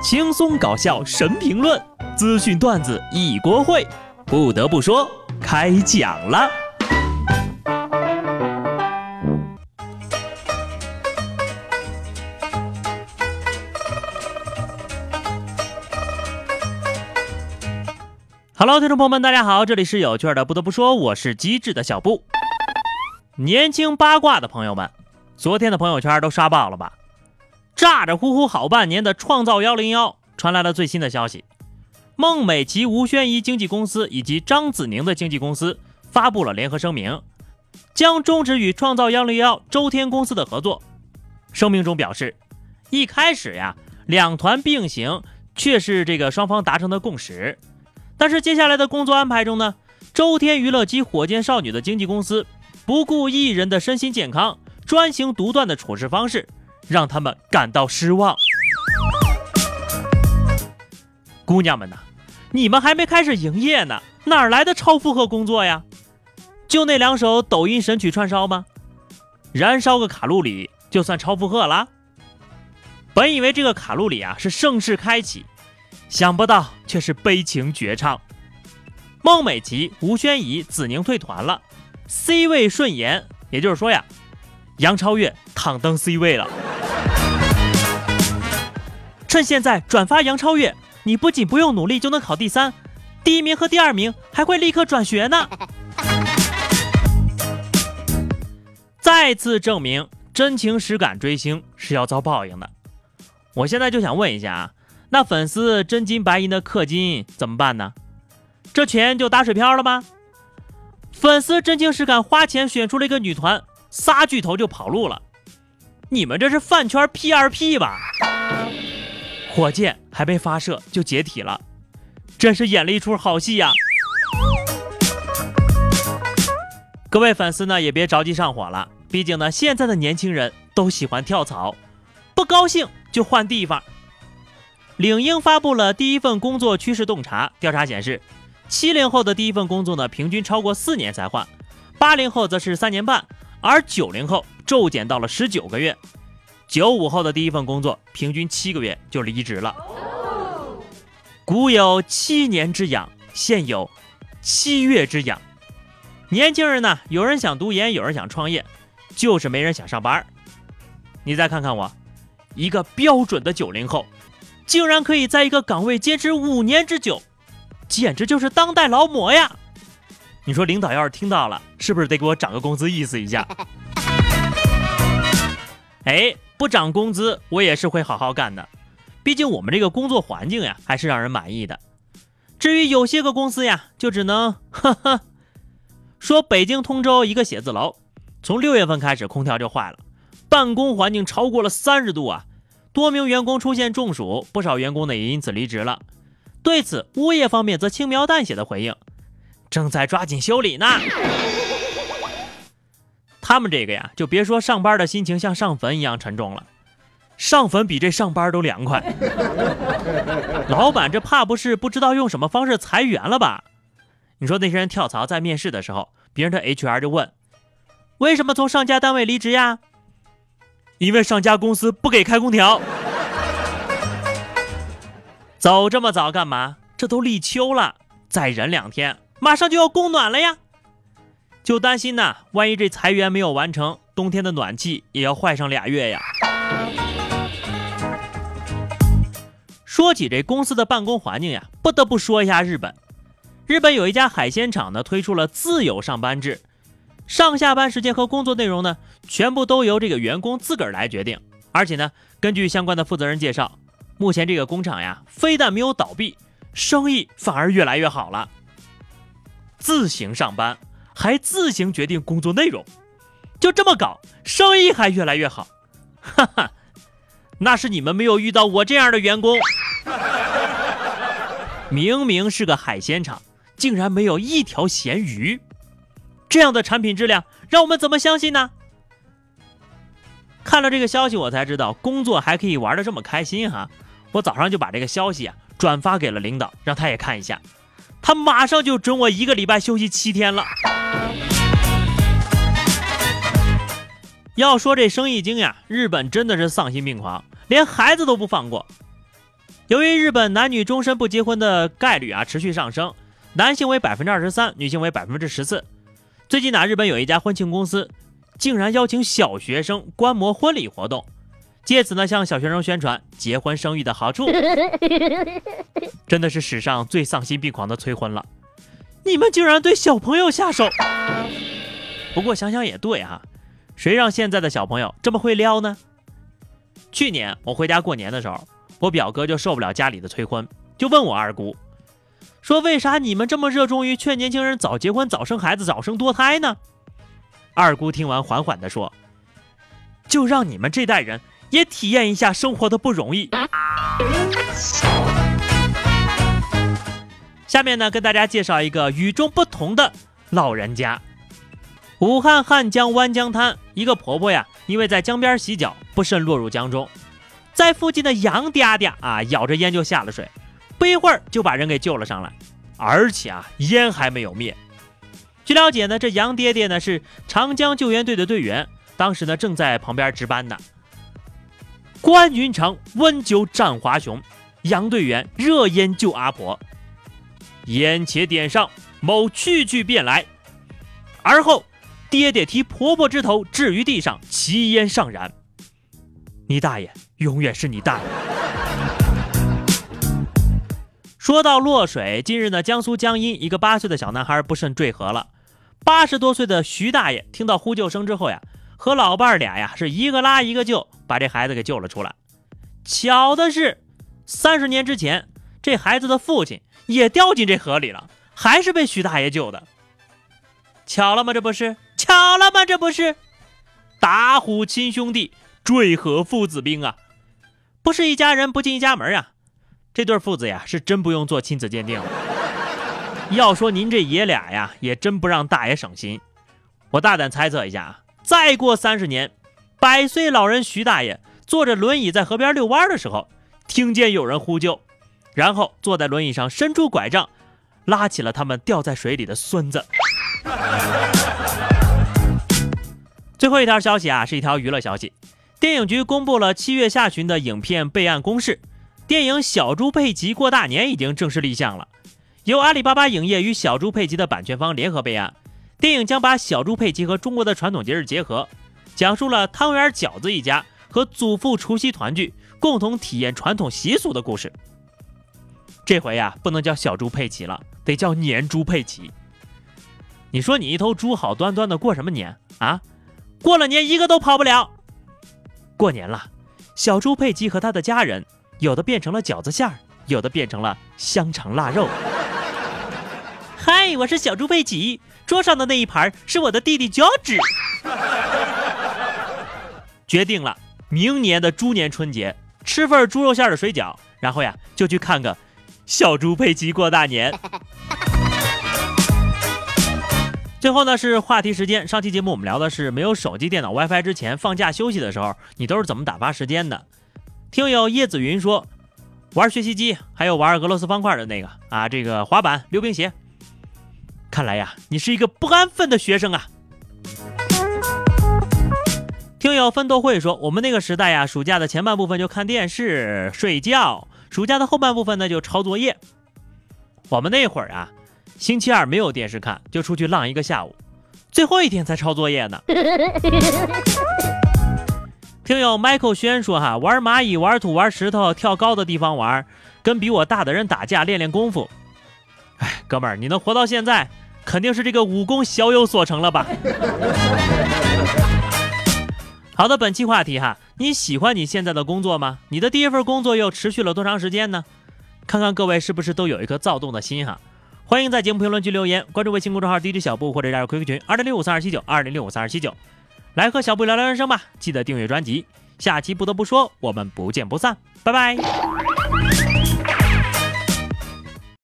轻松搞笑神评论，资讯段子一锅烩。不得不说，开讲了。Hello，听众朋友们，大家好，这里是有趣的。不得不说，我是机智的小布。年轻八卦的朋友们，昨天的朋友圈都刷爆了吧？咋咋呼呼好半年的创造幺零幺传来了最新的消息，孟美岐、吴宣仪经纪公司以及张子宁的经纪公司发布了联合声明，将终止与创造幺零幺周天公司的合作。声明中表示，一开始呀，两团并行却是这个双方达成的共识。但是接下来的工作安排中呢，周天娱乐及火箭少女的经纪公司不顾艺人的身心健康，专行独断的处事方式，让他们感到失望。姑娘们呐，你们还没开始营业呢，哪来的超负荷工作呀？就那两首抖音神曲串烧吗？燃烧个卡路里就算超负荷了？本以为这个卡路里啊是盛世开启。想不到却是悲情绝唱，孟美岐、吴宣仪、子宁退团了，C 位顺延，也就是说呀，杨超越躺登 C 位了。趁现在转发杨超越，你不仅不用努力就能考第三，第一名和第二名还会立刻转学呢。再次证明真情实感追星是要遭报应的。我现在就想问一下啊。那粉丝真金白银的氪金怎么办呢？这钱就打水漂了吗？粉丝真情实感花钱选出了一个女团，仨巨头就跑路了，你们这是饭圈 P 二 P 吧？火箭还没发射就解体了，真是演了一出好戏呀！各位粉丝呢也别着急上火了，毕竟呢现在的年轻人都喜欢跳槽，不高兴就换地方。领英发布了第一份工作趋势洞察调查显示，七零后的第一份工作呢，平均超过四年才换；八零后则是三年半，而九零后骤减到了十九个月；九五后的第一份工作平均七个月就离职了。古有七年之痒，现有七月之痒。年轻人呢，有人想读研，有人想创业，就是没人想上班。你再看看我，一个标准的九零后。竟然可以在一个岗位坚持五年之久，简直就是当代劳模呀！你说领导要是听到了，是不是得给我涨个工资意思一下？哎，不涨工资我也是会好好干的，毕竟我们这个工作环境呀还是让人满意的。至于有些个公司呀，就只能呵呵。说北京通州一个写字楼，从六月份开始空调就坏了，办公环境超过了三十度啊。多名员工出现中暑，不少员工呢也因此离职了。对此，物业方面则轻描淡写的回应：“正在抓紧修理呢。”他们这个呀，就别说上班的心情像上坟一样沉重了，上坟比这上班都凉快。老板这怕不是不知道用什么方式裁员了吧？你说那些人跳槽在面试的时候，别人的 HR 就问：“为什么从上家单位离职呀？”因为上家公司不给开空调，走这么早干嘛？这都立秋了，再忍两天，马上就要供暖了呀！就担心呐，万一这裁员没有完成，冬天的暖气也要坏上俩月呀。说起这公司的办公环境呀，不得不说一下日本。日本有一家海鲜厂呢，推出了自由上班制。上下班时间和工作内容呢，全部都由这个员工自个儿来决定。而且呢，根据相关的负责人介绍，目前这个工厂呀，非但没有倒闭，生意反而越来越好了。自行上班，还自行决定工作内容，就这么搞，生意还越来越好。哈哈，那是你们没有遇到我这样的员工。明明是个海鲜厂，竟然没有一条咸鱼。这样的产品质量，让我们怎么相信呢？看了这个消息，我才知道工作还可以玩的这么开心哈！我早上就把这个消息啊转发给了领导，让他也看一下。他马上就准我一个礼拜休息七天了。要说这生意经呀，日本真的是丧心病狂，连孩子都不放过。由于日本男女终身不结婚的概率啊持续上升，男性为百分之二十三，女性为百分之十四。最近呢，日本有一家婚庆公司竟然邀请小学生观摩婚礼活动，借此呢向小学生宣传结婚生育的好处。真的是史上最丧心病狂的催婚了！你们竟然对小朋友下手！不过想想也对啊，谁让现在的小朋友这么会撩呢？去年我回家过年的时候。我表哥就受不了家里的催婚，就问我二姑，说为啥你们这么热衷于劝年轻人早结婚、早生孩子、早生多胎呢？二姑听完，缓缓地说：“就让你们这代人也体验一下生活的不容易。”下面呢，跟大家介绍一个与众不同的老人家。武汉汉江湾江滩，一个婆婆呀，因为在江边洗脚，不慎落入江中。在附近的杨嗲嗲啊，咬着烟就下了水，不一会儿就把人给救了上来，而且啊，烟还没有灭。据了解呢，这杨爹爹呢是长江救援队的队员，当时呢正在旁边值班呢。关云长温酒战华雄，杨队员热烟救阿婆，烟且点上，某去去便来，而后爹爹提婆婆之头置于地上，其烟上燃。你大爷！永远是你大爷。说到落水，近日呢，江苏江阴一个八岁的小男孩不慎坠河了。八十多岁的徐大爷听到呼救声之后呀，和老伴儿俩呀是一个拉一个救，把这孩子给救了出来。巧的是，三十年之前，这孩子的父亲也掉进这河里了，还是被徐大爷救的。巧了吗？这不是巧了吗？这不是打虎亲兄弟，坠河父子兵啊！不是一家人不进一家门啊！这对父子呀，是真不用做亲子鉴定了。要说您这爷俩呀，也真不让大爷省心。我大胆猜测一下啊，再过三十年，百岁老人徐大爷坐着轮椅在河边遛弯的时候，听见有人呼救，然后坐在轮椅上伸出拐杖，拉起了他们掉在水里的孙子。最后一条消息啊，是一条娱乐消息。电影局公布了七月下旬的影片备案公示，电影《小猪佩奇过大年》已经正式立项了，由阿里巴巴影业与小猪佩奇的版权方联合备案。电影将把小猪佩奇和中国的传统节日结合，讲述了汤圆饺子一家和祖父除夕团聚，共同体验传统习俗的故事。这回呀，不能叫小猪佩奇了，得叫年猪佩奇。你说你一头猪好端端的过什么年啊？过了年一个都跑不了。过年了，小猪佩奇和他的家人，有的变成了饺子馅儿，有的变成了香肠腊肉。嗨，我是小猪佩奇，桌上的那一盘是我的弟弟脚趾。决定了，明年的猪年春节吃份猪肉馅的水饺，然后呀就去看个小猪佩奇过大年。最后呢是话题时间。上期节目我们聊的是没有手机、电脑、WiFi 之前放假休息的时候，你都是怎么打发时间的？听友叶子云说，玩学习机，还有玩俄罗斯方块的那个啊，这个滑板、溜冰鞋。看来呀，你是一个不安分的学生啊。听友奋斗会说，我们那个时代呀，暑假的前半部分就看电视、睡觉，暑假的后半部分呢就抄作业。我们那会儿啊。星期二没有电视看，就出去浪一个下午，最后一天才抄作业呢。听友 Michael 轩说哈，玩蚂蚁、玩土、玩石头、跳高的地方玩，跟比我大的人打架练练功夫。哎，哥们儿，你能活到现在，肯定是这个武功小有所成了吧？好的，本期话题哈，你喜欢你现在的工作吗？你的第一份工作又持续了多长时间呢？看看各位是不是都有一颗躁动的心哈？欢迎在节目评论区留言，关注微信公众号 DJ 小布或者加入 QQ 群二零六五三二七九二零六五三二七九，来和小布聊聊人生吧。记得订阅专辑，下期不得不说，我们不见不散，拜拜。